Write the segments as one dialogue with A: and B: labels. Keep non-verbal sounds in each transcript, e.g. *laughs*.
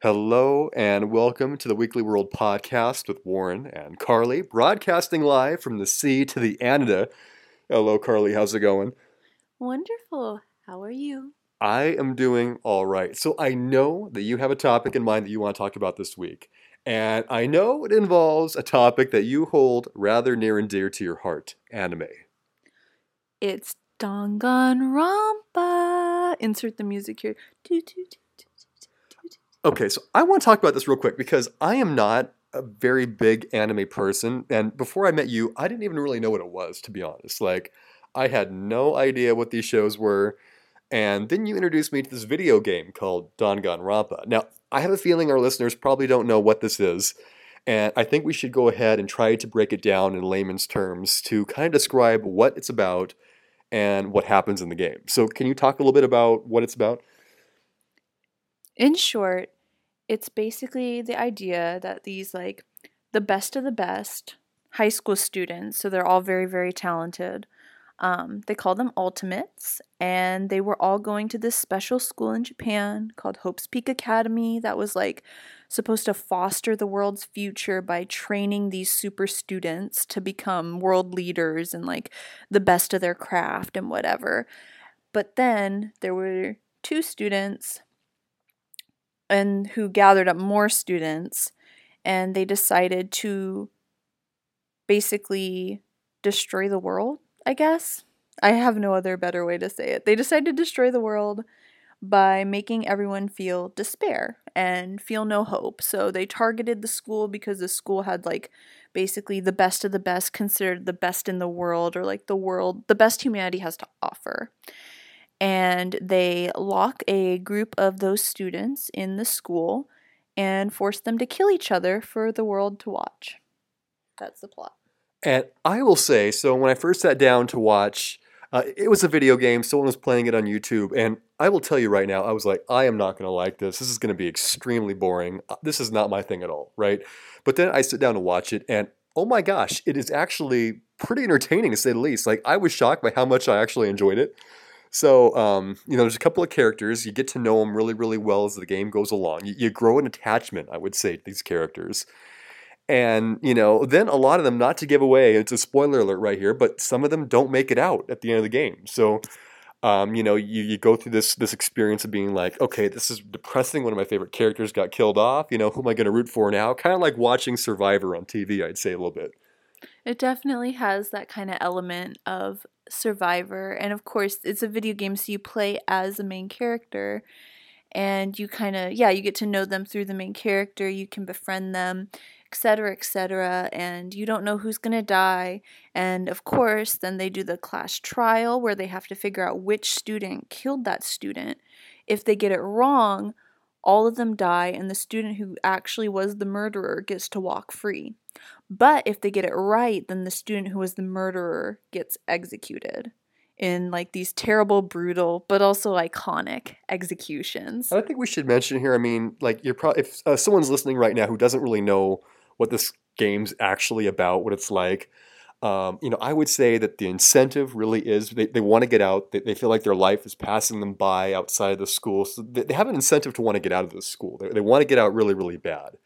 A: Hello and welcome to the Weekly World podcast with Warren and Karly, broadcasting live from the sea to the Anida. Hello, Karly. How's it going?
B: Wonderful. How are you?
A: I am doing all right. So I know that you have a topic in mind that you want to talk about this week. And I know it involves a topic that you hold rather near and dear to your heart anime.
B: It's Danganronpa. Insert the music here. Do, do.
A: Okay, so I want to talk about this real quick because I am not a very big anime person. And before I met you, I didn't even really know what it was, to be honest. Like, I had no idea what these shows were. And then you introduced me to this video game called Danganronpa. Now, I have a feeling our listeners probably don't know what this is. And I think we should go ahead and try to break it down in layman's terms to kind of describe what it's about and what happens in the game. So, can you talk a little bit about what it's about?
B: In short, it's basically the idea that these, like, the best of the best high school students, so they're all very, very talented. Um, they call them ultimates, and they were all going to this special school in Japan called Hope's Peak Academy that was like supposed to foster the world's future by training these super students to become world leaders and like the best of their craft and whatever. But then there were two students and who gathered up more students and they decided to basically destroy the world, I guess. I have no other better way to say it. They decided to destroy the world by making everyone feel despair and feel no hope. So they targeted the school because the school had like basically the best of the best, considered the best in the world or like the world, the best humanity has to offer. And they lock a group of those students in the school and force them to kill each other for the world to watch. That's the plot.
A: And I will say, so when I first sat down to watch, uh, it was a video game. Someone was playing it on YouTube, and I will tell you right now, I was like, I am not going to like this. This is going to be extremely boring. Uh, This is not my thing at all, right? But then I sit down to watch it, and oh my gosh, it is actually pretty entertaining to say the least. Like I was shocked by how much I actually enjoyed it. So, um, you know, there's a couple of characters. You get to know them really, really well as the game goes along. You, you grow an attachment, I would say, to these characters. And, you know, then a lot of them, not to give away, it's a spoiler alert right here, but some of them don't make it out at the end of the game. So, um, you know, you, you go through this this experience of being like, okay, this is depressing. One of my favorite characters got killed off. You know, who am I going to root for now? Kind of like watching Survivor on TV, I'd say a little bit.
B: It definitely has that kind of element of survivor. And of course, it's a video game, so you play as the main character. And you kind of, yeah, you get to know them through the main character. You can befriend them, etc., etc. And you don't know who's going to die. And of course, then they do the class trial where they have to figure out which student killed that student. If they get it wrong, all of them die, and the student who actually was the murderer gets to walk free. But if they get it right, then the student who was the murderer gets executed in like these terrible, brutal, but also iconic executions.
A: I think we should mention here. I mean, like you're probably if uh, someone's listening right now who doesn't really know what this game's actually about, what it's like. Um, you know, I would say that the incentive really is they, they want to get out. They, they feel like their life is passing them by outside of the school. So they, they have an incentive to want to get out of the school. They, they want to get out really, really bad.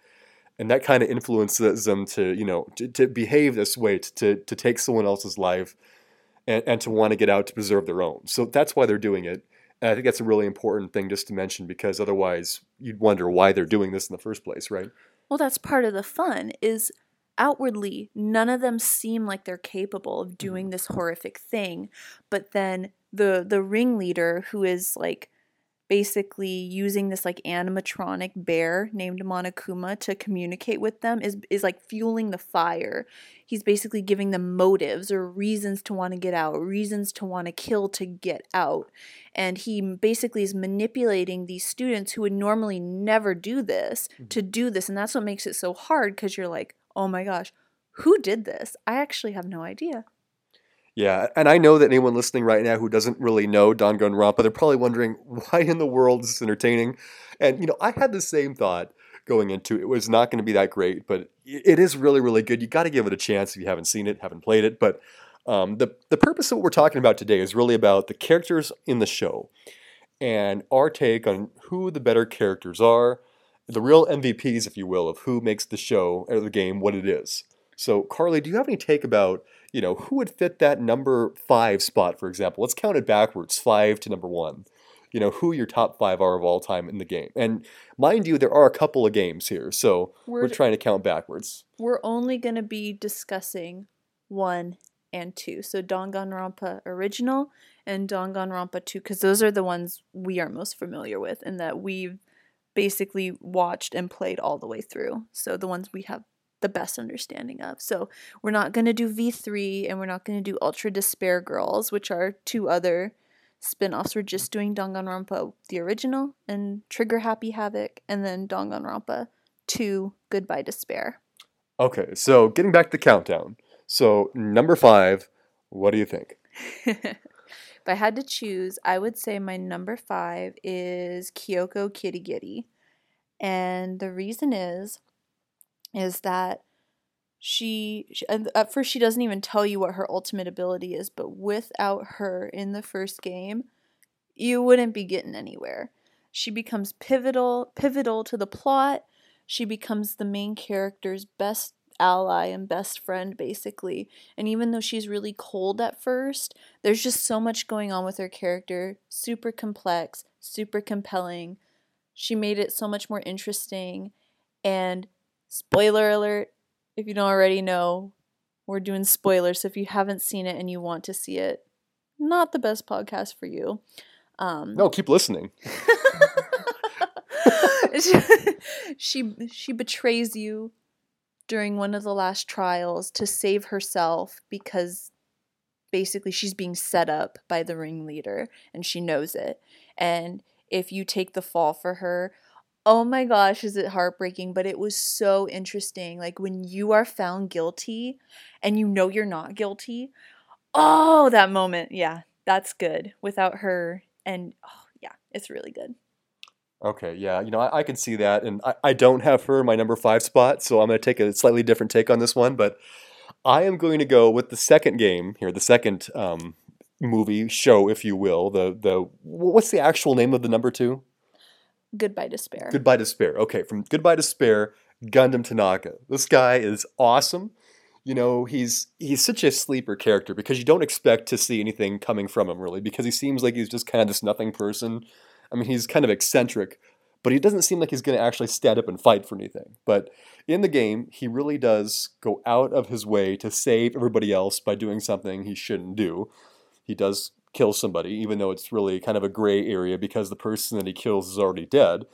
A: And that kind of influences them to, you know, to, to behave this way, to, to, to take someone else's life and, and to want to get out to preserve their own. So that's why they're doing it. And I think that's a really important thing just to mention because otherwise you'd wonder why they're doing this in the first place, right?
B: Well, that's part of the fun is outwardly none of them seem like they're capable of mm-hmm. doing this horrific thing, but then the the ringleader who is like basically using this like animatronic bear named Monokuma to communicate with them is is like fueling the fire. He's basically giving them motives or reasons to want to get out, reasons to want to kill to get out. And he basically is manipulating these students who would normally never do this mm-hmm. to do this. And that's what makes it so hard because you're like, oh my gosh, who did this? I actually have no idea.
A: Yeah, and I know that anyone listening right now who doesn't really know Don Danganronpa, they're probably wondering *laughs* why in the world is this entertaining? And you know, I had the same thought going into it. It was not going to be that great, but it is really, really good. You got to give it a chance if you haven't seen it, haven't played it. But um, the the purpose of what we're talking about today is really about the characters in the show and our take on who the better characters are the real MVPs, if you will, of who makes the show or the game what it is. So, Karly, do you have any take about you know who would fit that number five spot, for example? Let's count it backwards, five to number one. You know who your top five are of all time in the game, and mind you, there are a couple of games here, so we're,
B: We're,
A: trying to count backwards.
B: we're only going to be discussing one and two. So Danganronpa original and Danganronpa 2 because those are the ones we are most familiar with and that we've basically watched and played all the way through. So the ones we have the best understanding of. So we're not going to do V3 and we're not going to do Ultra Despair Girls, which are two other spin-offs. We're just doing Danganronpa the original and Trigger Happy Havoc and then Danganronpa 2 Goodbye Despair.
A: Okay, so getting back to the countdown. So number five, what do you think? *laughs*
B: if I had to choose, I would say my number five is Kyoko Kirigiri. And the reason is, is that she, she, at first she doesn't even tell you what her ultimate ability is, but without her in the first game, you wouldn't be getting anywhere. She becomes pivotal, pivotal to the plot. She becomes the main character's best ally and best friend, basically. And even though she's really cold at first, there's just so much going on with her character. Super complex, super compelling. She made it so much more interesting. And spoiler alert, if you don't already know, we're doing spoilers. So if you haven't seen it and you want to see it, not the best podcast for you. Um,
A: No, keep listening. *laughs* *laughs*
B: she she betrays you during one of the last trials to save herself because basically she's being set up by the ringleader and she knows it. And if you take the fall for her, oh my gosh, is it heartbreaking, but it was so interesting. Like when you are found guilty and you know you're not guilty. Oh, that moment. Yeah, that's good. Without her and oh, yeah, it's really good.
A: Okay, yeah, you know, I, I can see that, and I, I don't have her in my number five spot, so I'm going to take a slightly different take on this one, but I am going to go with the second game here, the second um, movie show, if you will. The the what's the actual name of the number two?
B: Goodbye despair.
A: Goodbye Despair. Okay, from Goodbye Despair, Gundam Tanaka. This guy is awesome. You know, he's he's such a sleeper character because you don't expect to see anything coming from him really because he seems like he's just kind of this nothing person. I mean, he's kind of eccentric, but he doesn't seem like he's going to actually stand up and fight for anything. But in the game, he really does go out of his way to save everybody else by doing something he shouldn't do. He does kill somebody, even though it's really kind of a gray area because the person that he kills is already dead.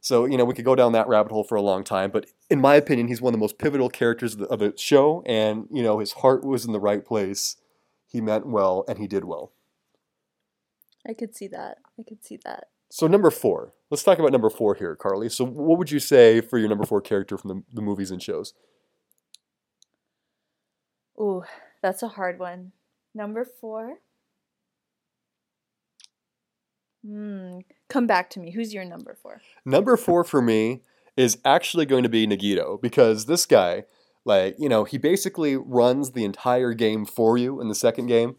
A: So, you know, we could go down that rabbit hole for a long time, but in my opinion, he's one of the most pivotal characters of the, of the show, and, you know, his heart was in the right place. He meant well, and he did well.
B: I could see that. I could see that.
A: So number four. Let's talk about number four here, Karly. So what would you say for your number four character from the, the movies and shows?
B: Ooh, that's a hard one. Number four. Hmm. Come back to me. Who's your number four?
A: Number four for me is actually going to be Nagito because this guy, like, you know, he basically runs the entire game for you in the second game.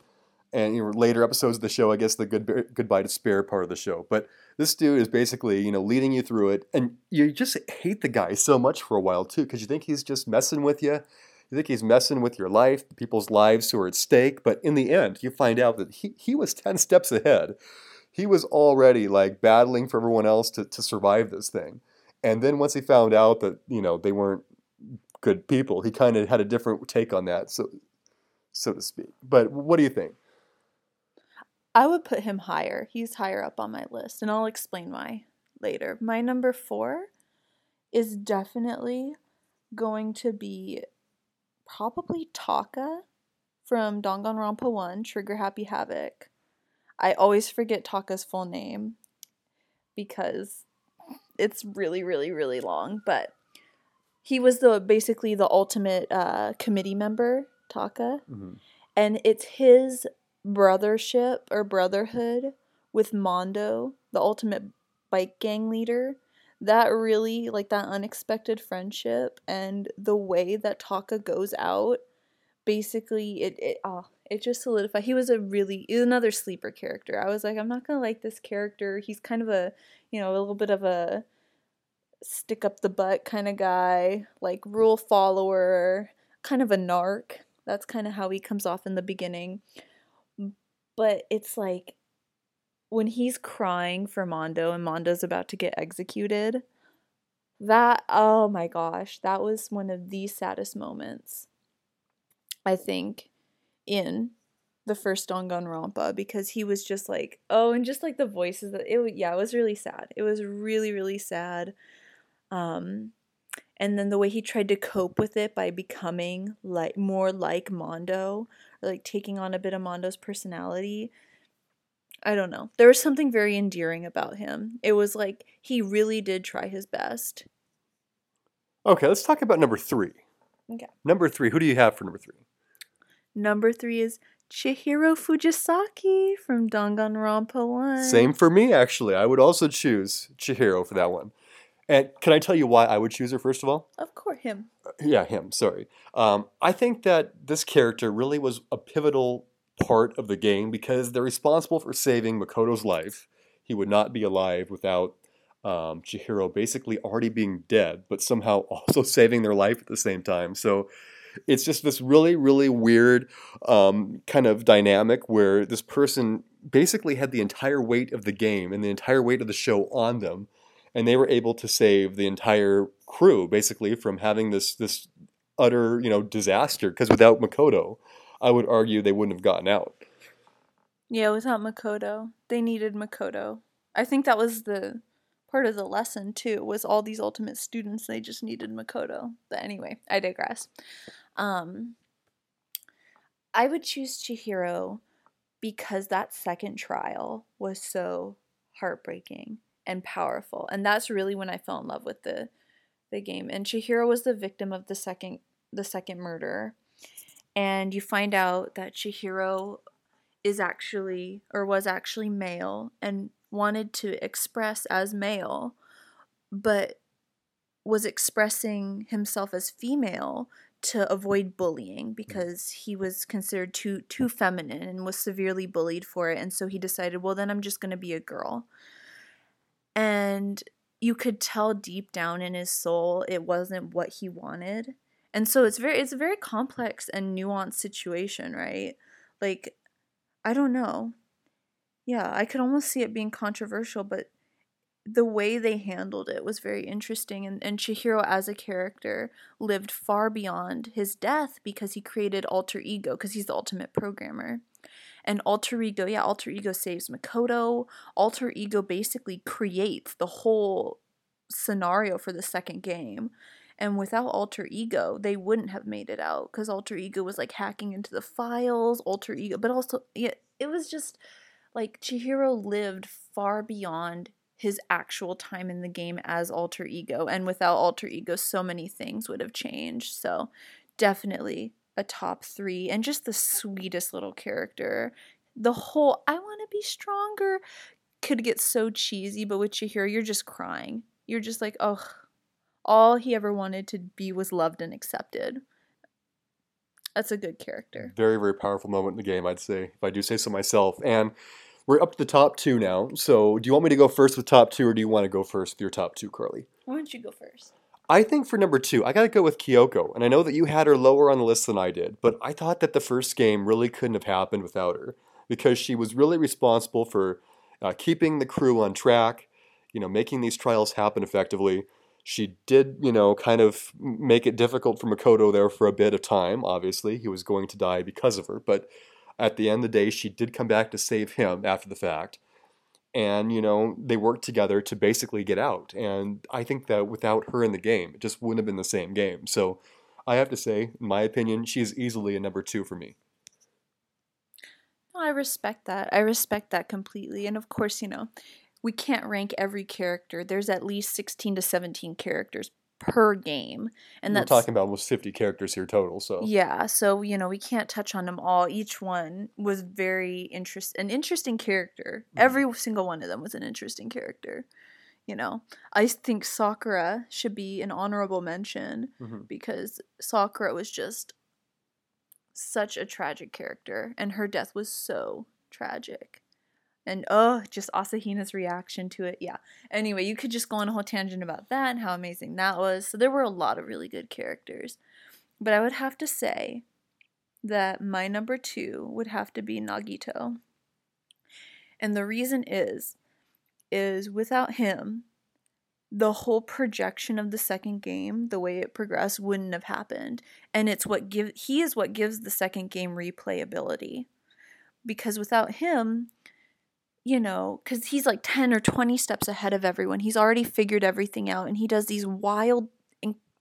A: And you know, later episodes of the show, I guess the good Goodbye Despair part of the show. But this dude is basically, you know, leading you through it, and you just hate the guy so much for a while too, because you think he's just messing with you. You think he's messing with your life, people's lives who are at stake. But in the end, you find out that he, he was 10 steps ahead. He was already like battling for everyone else to, to survive this thing. And then once he found out that, you know, they weren't good people, he kind of had a different take on that, so so to speak. But what do you think?
B: I would put him higher. He's higher up on my list, and I'll explain why later. My number four is definitely going to be probably Taka from Danganronpa 1, Trigger Happy Havoc. I always forget Taka's full name because it's really, really, really long, but he was the basically the ultimate uh, committee member, Taka,
A: Mm-hmm.
B: and it's his brothership or brotherhood with Mondo, the ultimate bike gang leader. That really, like that unexpected friendship and the way that Taka goes out, basically, it it oh, it just solidified. He was a really another sleeper character. I was like, I'm not gonna like this character. He's kind of a, you know, a little bit of a stick up the butt kind of guy, like rule follower, kind of a narc. That's kind of how he comes off in the beginning. But it's like when he's crying for Mondo and Mondo's about to get executed, that, oh my gosh, that was one of the saddest moments, I think, in the first Danganronpa because he was just like, oh, and just like the voices that it, yeah, it was really sad. It was really, really sad. Um, and then the way he tried to cope with it by becoming like more like Mondo like taking on a bit of Mondo's personality I don't know. There was something very endearing about him. It was like he really did try his best.
A: Okay, let's talk about number three.
B: Okay.
A: Number three. Who do you have for number three?
B: Number three is Chihiro Fujisaki from Danganronpa 1.
A: Same for me, actually. I would also choose Chihiro for that one. And can I tell you why I would choose her, first of all?
B: Of course, him.
A: Yeah, him, sorry. Um, I think that this character really was a pivotal part of the game because they're responsible for saving Makoto's life. He would not be alive without um, Chihiro basically already being dead, but somehow *laughs* also saving their life at the same time. So it's just this really, really weird um, kind of dynamic where this person basically had the entire weight of the game and the entire weight of the show on them, and they were able to save the entire crew basically from having this this utter you know disaster. Because without Makoto, I would argue they wouldn't have gotten out.
B: Yeah, without Makoto. They needed Makoto. I think that was the part of the lesson too, was all these ultimate students, they just needed Makoto. But anyway, I digress. Um I would choose Chihiro because that second trial was so heartbreaking and powerful. And that's really when I fell in love with the the game. And Chihiro was the victim of the second the second murder and you find out that Chihiro is actually or was actually male and wanted to express as male but was expressing himself as female to avoid bullying because he was considered too too feminine and was severely bullied for it and so he decided well then I'm just going to be a girl and you could tell deep down in his soul it wasn't what he wanted. And so it's very it's a very complex and nuanced situation right? Like i don't know. Yeah i could almost see it being controversial but the way they handled it was very interesting and, and chihiro as a character lived far beyond his death because he created alter ego because he's the ultimate programmer and alter ego yeah alter ego saves makoto alter ego basically creates the whole scenario for the second game and without Alter Ego, they wouldn't have made it out because Alter Ego was like hacking into the files, Alter Ego, but also, yeah, it was just like Chihiro lived far beyond his actual time in the game as Alter Ego. And without Alter Ego, so many things would have changed. So, definitely a top three and just the sweetest little character. The whole I want to be stronger could get so cheesy, but what you hear, you're just crying. You're just like, oh, all he ever wanted to be was loved and accepted. That's a good character.
A: Very, very powerful moment in the game, I'd say, if I do say so myself. And we're up to the top two now. So, do you want me to go first with top two, or do you want to go first with your top two, Karly?
B: Why don't you go first?
A: I think for number two, I got to go with Kyoko. And I know that you had her lower on the list than I did, but I thought that the first game really couldn't have happened without her because she was really responsible for uh, keeping the crew on track, you know, making these trials happen effectively. She did, you know, kind of make it difficult for Makoto there for a bit of time. Obviously, he was going to die because of her, but at the end of the day, she did come back to save him after the fact. And, you know, they worked together to basically get out. And I think that without her in the game, it just wouldn't have been the same game. So I have to say, in my opinion, she's easily a number two for me.
B: I respect that. I respect that completely. And of course, you know, we can't rank every character. There's at least 16 to 17 characters per game. And
A: We're
B: that's
A: talking about almost 50 characters here total, so.
B: Yeah, so you know, we can't touch on them all. Each one was very interest an interesting character.
A: Mhm.
B: Every single one of them was an interesting character. You know, I think Sakura should be an honorable mention
A: Mhm.
B: because Sakura was just such a tragic character and her death was so tragic. And oh, just Asahina's reaction to it. Yeah. Anyway, you could just go on a whole tangent about that and how amazing that was. So there were a lot of really good characters. But I would have to say that my number two would have to be Nagito. And the reason is, is without him, the whole projection of the second game, the way it progressed, wouldn't have happened. And it's what give he is what gives the second game replayability. Because without him, you know, because he's like 10 or 20 steps ahead of everyone. He's already figured everything out and he does these wild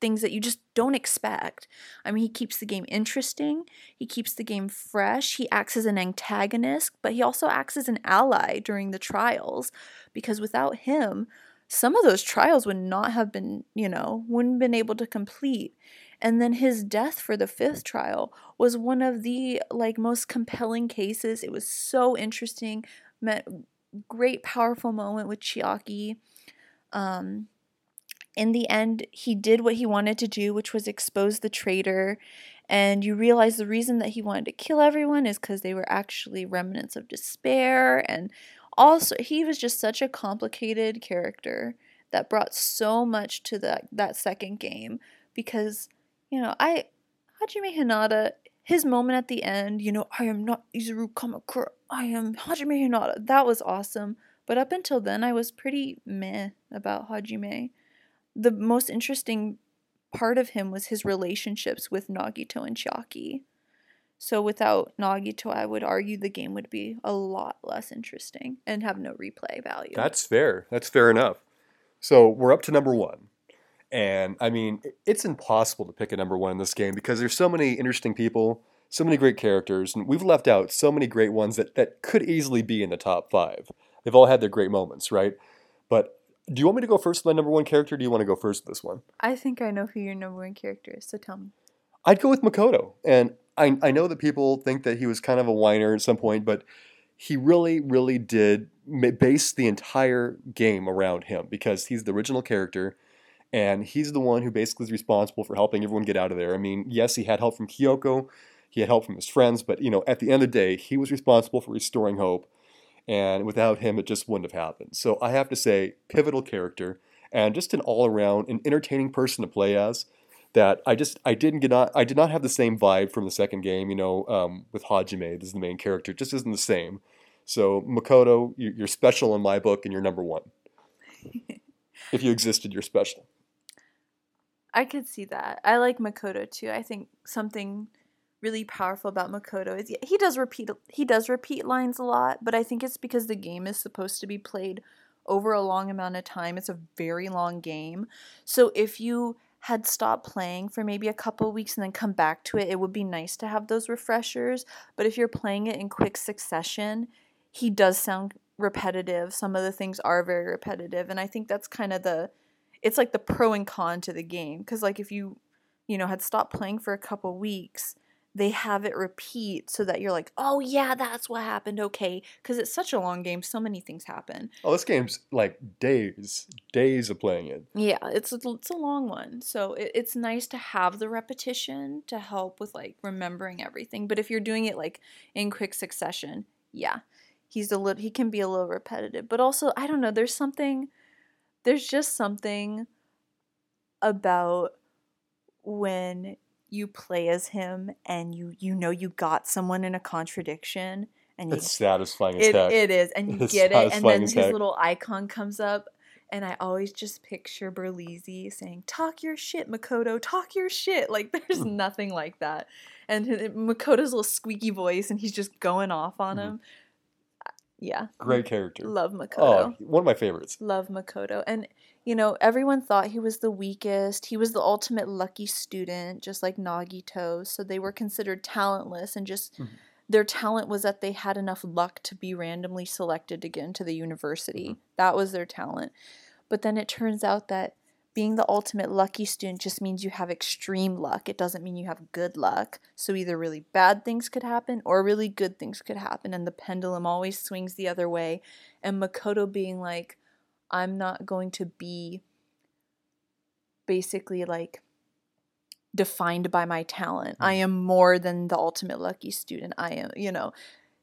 B: things that you just don't expect. I mean, he keeps the game interesting, he keeps the game fresh, he acts as an antagonist, but he also acts as an ally during the trials because without him, some of those trials would not have been, you know, wouldn't have been able to complete. And then his death for the fifth trial was one of the like most compelling cases. It was so interesting. Met great powerful moment with Chiaki. Um, in the end, he did what he wanted to do, which was expose the traitor. And you realize the reason that he wanted to kill everyone is because they were actually remnants of despair. And also, he was just such a complicated character that brought so much to that that second game because you know I Hajime Hinata his moment at the end you know I am not Izuru Kamakura I am Hajime Hinata that was awesome but up until then I was pretty meh about Hajime the most interesting part of him was his relationships with Nagito and Chiaki. So without Nagito, I would argue the game would be a lot less interesting and have no replay value.
A: That's fair. That's fair enough. So we're up to number one. And I mean, it's impossible to pick a number one in this game because there's so many interesting people, so many great characters, and we've left out so many great ones that, that could easily be in the top five. They've all had their great moments, right? But do you want me to go first with my number one character? Or do you want to go first with this one?
B: I think I know who your number one character is, so tell me.
A: I'd go with Makoto. And I, I know that people think that he was kind of a whiner at some point, but he really, really did base the entire game around him because he's the original character and he's the one who basically is responsible for helping everyone get out of there. I mean, yes, he had help from Kyoko, he had help from his friends, but you know, at the end of the day, he was responsible for restoring hope and without him, it just wouldn't have happened. So I have to say, pivotal character, and just an all-around, an entertaining person to play as. That I just I didn't get not I did not have the same vibe from the second game. You know, um, with Hajime, this is the main character, it just isn't the same. So Makoto, you're special in my book, and you're number one. *laughs* if you existed, you're special.
B: I could see that. I like Makoto too. I think something really powerful about Makoto is he does repeat he does repeat lines a lot, but I think it's because the game is supposed to be played over a long amount of time. It's a very long game. So if you had stopped playing for maybe a couple weeks and then come back to it, it would be nice to have those refreshers. But if you're playing it in quick succession, he does sound repetitive. Some of the things are very repetitive, and I think that's kind of the it's like the pro and con to the game cuz like if you you know had stopped playing for a couple weeks, they have it repeat so that you're like, oh yeah, that's what happened. Okay, because it's such a long game, so many things happen.
A: Oh, this game's like days, days of playing it.
B: Yeah, it's a, it's a long one, so it, it's nice to have the repetition to help with like remembering everything. But if you're doing it like in quick succession, yeah, he's a little he can be a little repetitive. But also, I don't know. There's something. There's just something about when you play as him and you you know you got someone in a contradiction and you,
A: it's satisfying as it, heck.
B: it is and you *laughs* it's get it and then his little icon comes up and I always just picture Berlizzi saying, "Talk your shit, Makoto. Talk your shit." Like *laughs* there's hmm. nothing like that. And Makoto's little squeaky voice, and he's just going off on mm-hmm. him. Yeah,
A: great character.
B: Love Makoto.
A: Oh, one of my favorites.
B: Love Makoto, and you know, everyone thought he was the weakest. He was the ultimate lucky student, just like Nagito. So they were considered talentless, and just mm-hmm. their talent was that they had enough luck to be randomly selected to get into the university. Mm-hmm. That was their talent. But then it turns out that being the ultimate lucky student just means you have extreme luck. It doesn't mean you have good luck. So either really bad things could happen or really good things could happen. And the pendulum always swings the other way. And Makoto being like, I'm not going to be basically like defined by my talent. I mm-hmm. am more than the ultimate lucky student. I am, you know,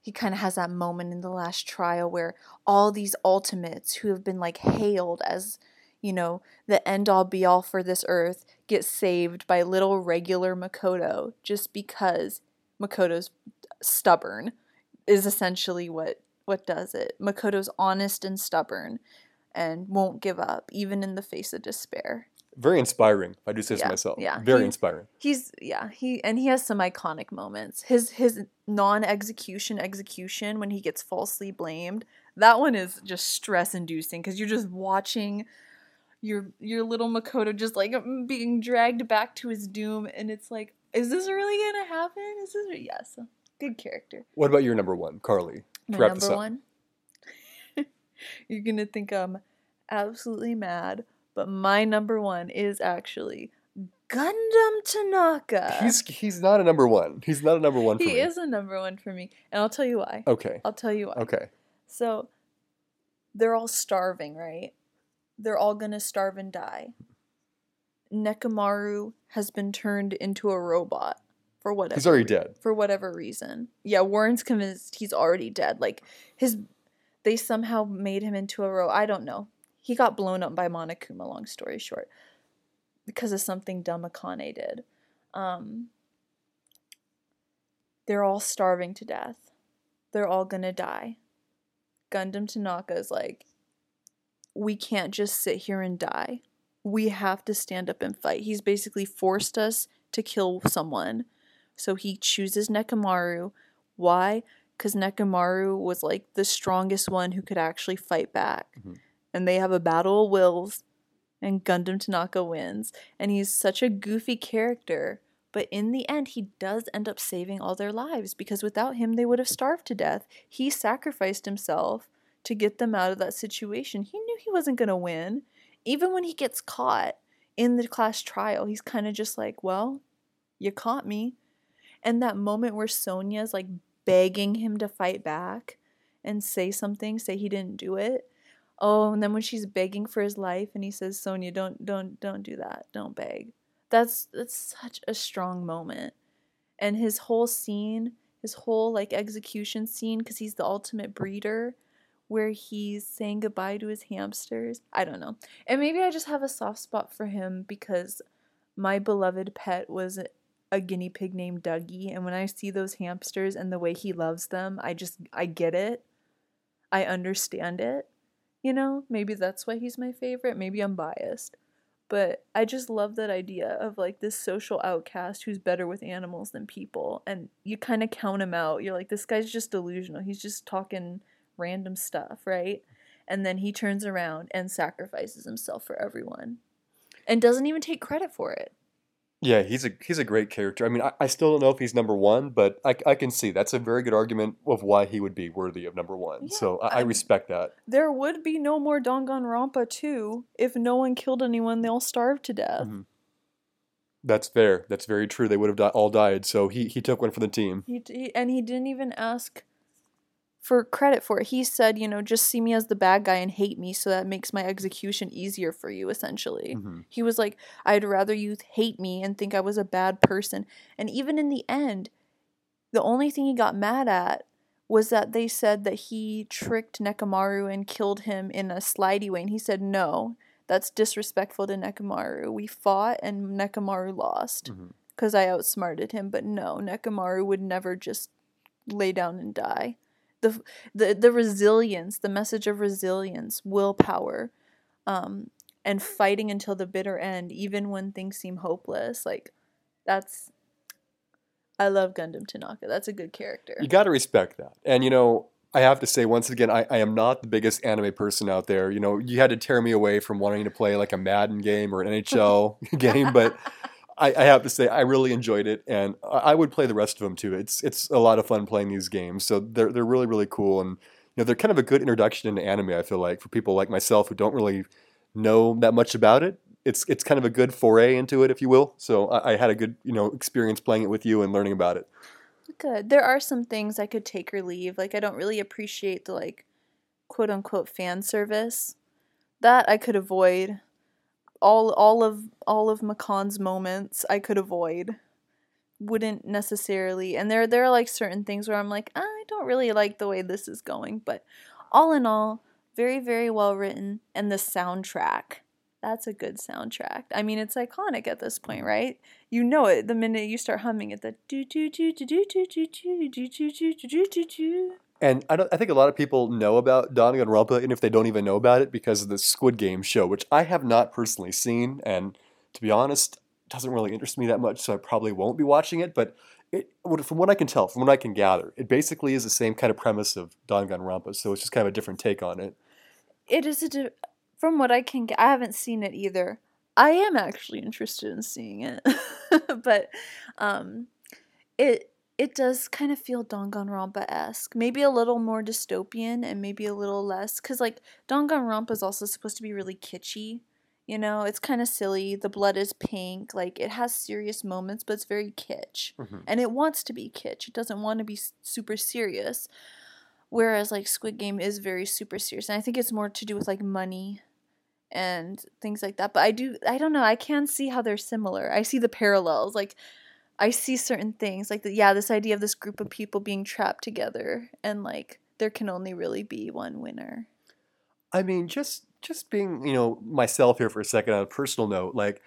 B: he kind of has that moment in the last trial where all these ultimates who have been like hailed as you know the end all be all for this earth get saved by little regular makoto just because makoto's stubborn is essentially what what does it makoto's honest and stubborn and won't give up even in the face of despair
A: Very inspiring, I do say so
B: Yeah,
A: myself.
B: yeah.
A: Very
B: He-
A: inspiring.
B: he's yeah he and he has some iconic moments his his non-execution execution when he gets falsely blamed that one is just stress inducing because you're just watching your your little makoto just like mm, being dragged back to his doom and it's like is this really gonna happen is this yes good character
A: What about your number one, Karly?
B: my number one *laughs* you're gonna think i'm absolutely mad but my number one is actually gundam tanaka
A: He's he's not a number one. He's not a number one for me.
B: he
A: me.
B: is a number one for me and i'll tell you why
A: Okay.
B: i'll tell you why
A: Okay.
B: so they're all starving right they're all gonna starve and die. Nekomaru has been turned into a robot for whatever
A: He's already
B: rea-
A: dead.
B: for whatever reason. Yeah warren's convinced he's already dead. Like his they somehow made him into a ro i don't know. He got blown up by monokuma long story short because of something dumb akane did. Um they're all starving to death. They're all gonna die. Gundam tanaka is like we can't just sit here and die we have to stand up and fight he's basically forced us to kill someone so he chooses Nekomaru. Why? Because Nekomaru was like the strongest one who could actually fight back.
A: Mhm.
B: And they have a battle of wills, and Gundam Tanaka wins. And he's such a goofy character. But in the end, he does end up saving all their lives because without him, they would have starved to death. He sacrificed himself to get them out of that situation. He knew he wasn't going to win. Even when he gets caught in the class trial, he's kind of just like, well, you caught me. And that moment where Sonia's like begging him to fight back and say something, say he didn't do it. Oh, and then when she's begging for his life and he says, Sonia, don't don't don't do that. Don't beg. That's that's such a strong moment. And his whole scene, his whole like execution scene, because he's the ultimate breeder, where he's saying goodbye to his hamsters. I don't know. And maybe I just have a soft spot for him because my beloved pet was a guinea pig named Dougie, and when I see those hamsters and the way he loves them, I just I get it. I understand it. You know, maybe that's why he's my favorite. Maybe I'm biased. But I just love that idea of like this social outcast who's better with animals than people. And you kind of count him out. You're like, this guy's just delusional. He's just talking random stuff, right? And then he turns around and sacrifices himself for everyone and doesn't even take credit for it.
A: Yeah, he's a he's a great character. I mean, I, I still don't know if he's number one, but I, I can see that's a very good argument of why he would be worthy of number one.
B: Yeah,
A: so I, I respect that.
B: There would be no more Danganronpa 2 if no one killed anyone, they all starved to death.
A: Mhm. That's fair. That's very true. They would have di- all died. So he he took one for the team.
B: He, he and he didn't even ask for credit for it. He said, you know, just see me as the bad guy and hate me so that makes my execution easier for you essentially.
A: Mhm.
B: He was like, I'd rather you hate me and think I was a bad person. And even in the end, the only thing he got mad at was that they said that he tricked Nekomaru and killed him in a slidey way. And he said, no, that's disrespectful to Nekomaru. We fought and Nekomaru lost
A: Mhm.
B: because I outsmarted him. But no, Nekomaru would never just lay down and die. The, the, the resilience, the message of resilience, willpower, um, and fighting until the bitter end, even when things seem hopeless. Like, that's. I love Gundam Tanaka. That's a good character.
A: You got to respect that. And you know, I have to say once again, I, I am not the biggest anime person out there. You know, you had to tear me away from wanting to play like a Madden game or an NHL *laughs* game, but I, I have to say I really enjoyed it, and I, would play the rest of them too. It's it's a lot of fun playing these games. So they're they're really really cool, and you know they're kind of a good introduction into anime. I feel like for people like myself who don't really know that much about it. It's it's kind of a good foray into it, if you will. So I, I had a good you know experience playing it with you and learning about it.
B: Good. There are some things I could take or leave. Like I don't really appreciate the like quote unquote fan service. That I could avoid. All all of all of Mikan's moments I could avoid. wouldn't necessarily and there there are like certain things where I'm like I don't really like the way this is going but all in all very very well written and the soundtrack that's a good soundtrack I mean it's iconic at this point right you know it the minute you start humming it the do do do do do do do do do do do do do do
A: And I, I think a lot of people know about Danganronpa, and if they don't even know about it, because of the Squid Game show, which I have not personally seen, and to be honest, doesn't really interest me that much, so I probably won't be watching it. But it, from what I can tell, from what I can gather, it basically is the same kind of premise of Danganronpa, so it's just kind of a different take on it.
B: it is a di- from what I can I haven't seen it either I am actually interested in seeing it *laughs* but um it it does kind of feel Danganronpa-esque maybe a little more dystopian and maybe a little less because like Danganronpa is also supposed to be really kitschy you know it's kind of silly the blood is pink like it has serious moments but it's very kitsch
A: Mhm.
B: and it wants to be kitsch it doesn't want to be super serious whereas like squid game is very super serious and i think it's more to do with like money and things like that but i do i don't know i can see how they're similar i see the parallels like i see certain things like the, yeah this idea of this group of people being trapped together and like there can only really be one winner
A: I mean, just just being, you know, myself here for a second on a personal note, like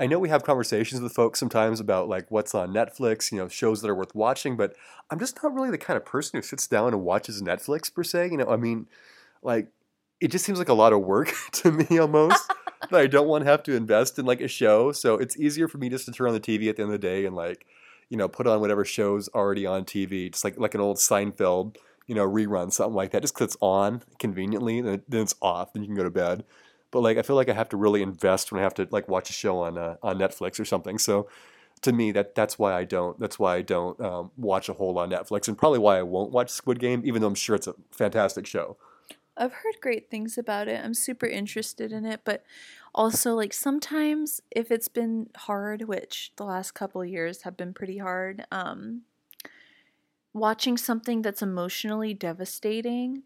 A: I know we have conversations with folks sometimes about like what's on Netflix, you know, shows that are worth watching, but I'm just not really the kind of person who sits down and watches Netflix per se. You know, I mean, like it just seems like a lot of work *laughs* to me almost *laughs* that I don't want to have to invest in like a show. So it's easier for me just to turn on the TV at the end of the day and like, you know, put on whatever show's already on TV, just like like an old Seinfeld, you know, rerun, something like that. Just 'cause it's on conveniently, then, then it's off, then you can go to bed. But like, I feel like I have to really invest when I have to like watch a show on uh, on Netflix or something. So to me, that that's why I don't that's why I don't um, watch a whole lot on Netflix, and probably why I won't watch Squid Game, even though I'm sure it's a fantastic show.
B: I've heard great things about it. I'm super interested in it, but also like sometimes if it's been hard, which the last couple years have been pretty hard, um watching something that's emotionally devastating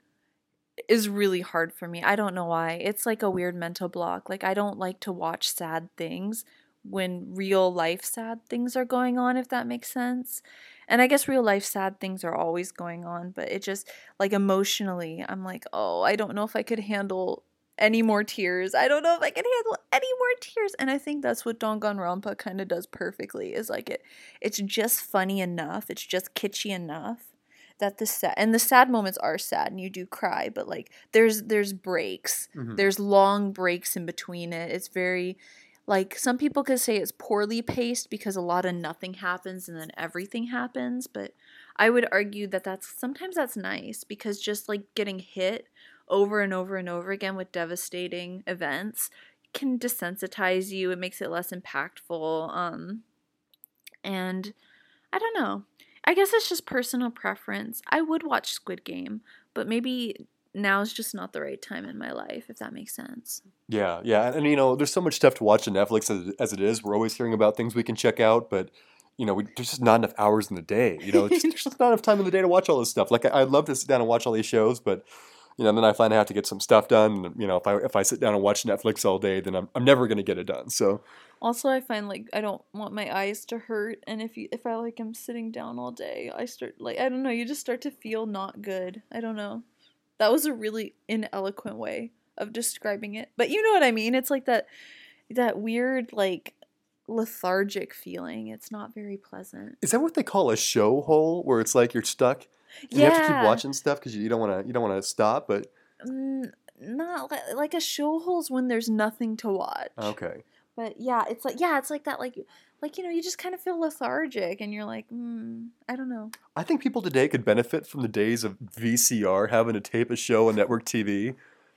B: is really hard for me. I don't know why. It's like a weird mental block. Like I don't like to watch sad things when real life sad things are going on if that makes sense. And I guess real life sad things are always going on, but it just like emotionally, I'm like, oh, I don't know if I could handle any more tears. I don't know if I can handle any more tears. And I think that's what Danganronpa kind of does perfectly. Is like it, it's just funny enough. It's just kitschy enough that the sad and the sad moments are sad and you do cry. But like there's there's breaks.
A: Mhm.
B: There's long breaks in between it. It's very like some people could say it's poorly paced because a lot of nothing happens and then everything happens but i would argue that that's sometimes that's nice because just like getting hit over and over and over again with devastating events can desensitize you it makes it less impactful um and i don't know. I guess it's just personal preference. I would watch squid game but maybe now is just not the right time in my life if that makes sense
A: Yeah, yeah, and, you know, there's so much stuff to watch on Netflix as, as it is. We're always hearing about things we can check out, but you know, we, there's just not enough hours in the day. You know, it's just, there's *laughs* just not enough time in the day to watch all this stuff. Like I, I'd love to sit down and watch all these shows, but you know, then I find I have to get some stuff done. And, you know, if I if I sit down and watch Netflix all day, then I'm I'm never gonna get it done. So
B: Also, I find like I don't want my eyes to hurt, and if you if I like am sitting down all day, I start like I don't know. You just start to feel not good. I don't know. That was a really ineloquent way of describing it, but you know what I mean. It's like that that weird like lethargic feeling. It's not very pleasant.
A: is that what they call a show hole, where it's like you're stuck? And You have to keep watching stuff because you don't want to you don't want to stop. But
B: Mm, not li- like a show holes when there's nothing to watch.
A: okay,
B: But yeah, it's like yeah, it's like that like like you know, you just kind of feel lethargic and you're like, mm, I don't know.
A: I think people today could benefit from the days of VCR having to tape a show on network TV.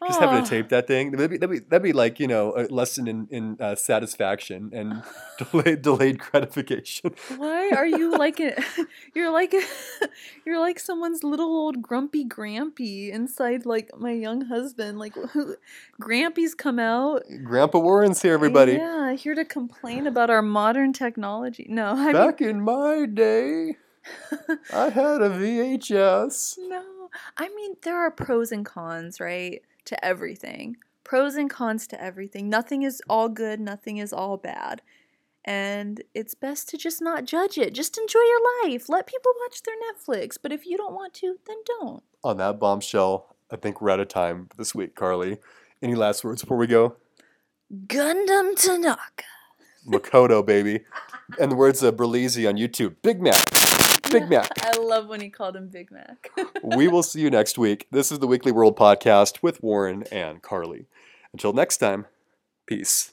A: Just having to tape that thing. That'd be, that'd be, that'd be like, you know, a lesson in, in uh, satisfaction and *laughs* delayed, delayed gratification.
B: Why are you like a *laughs* you're like *laughs* you're like someone's little old grumpy grampy inside like my young husband. Like who Grampies come out.
A: Grandpa Warren's here, everybody.
B: Yeah, here to complain about our modern technology. No, I mean
A: Back in my day, I had a VHS.
B: No, I mean there are pros and cons, right, to everything. Pros and cons to everything. Nothing is all good, nothing is all bad. and it's best to just not judge it. Just enjoy your life. Let people watch their Netflix, but if you don't want to, then don't.
A: On that bombshell, I think we're out of time this week, Karly. Any last words before we go?
B: Gundam Tanaka.
A: Makoto, baby. And the words of Berlizzi on YouTube Big Mac. Big Mac.
B: I love when he called him Big Mac.
A: we will see you next week. This is the Weekly World Podcast with Warren and Karly. Until next time, peace.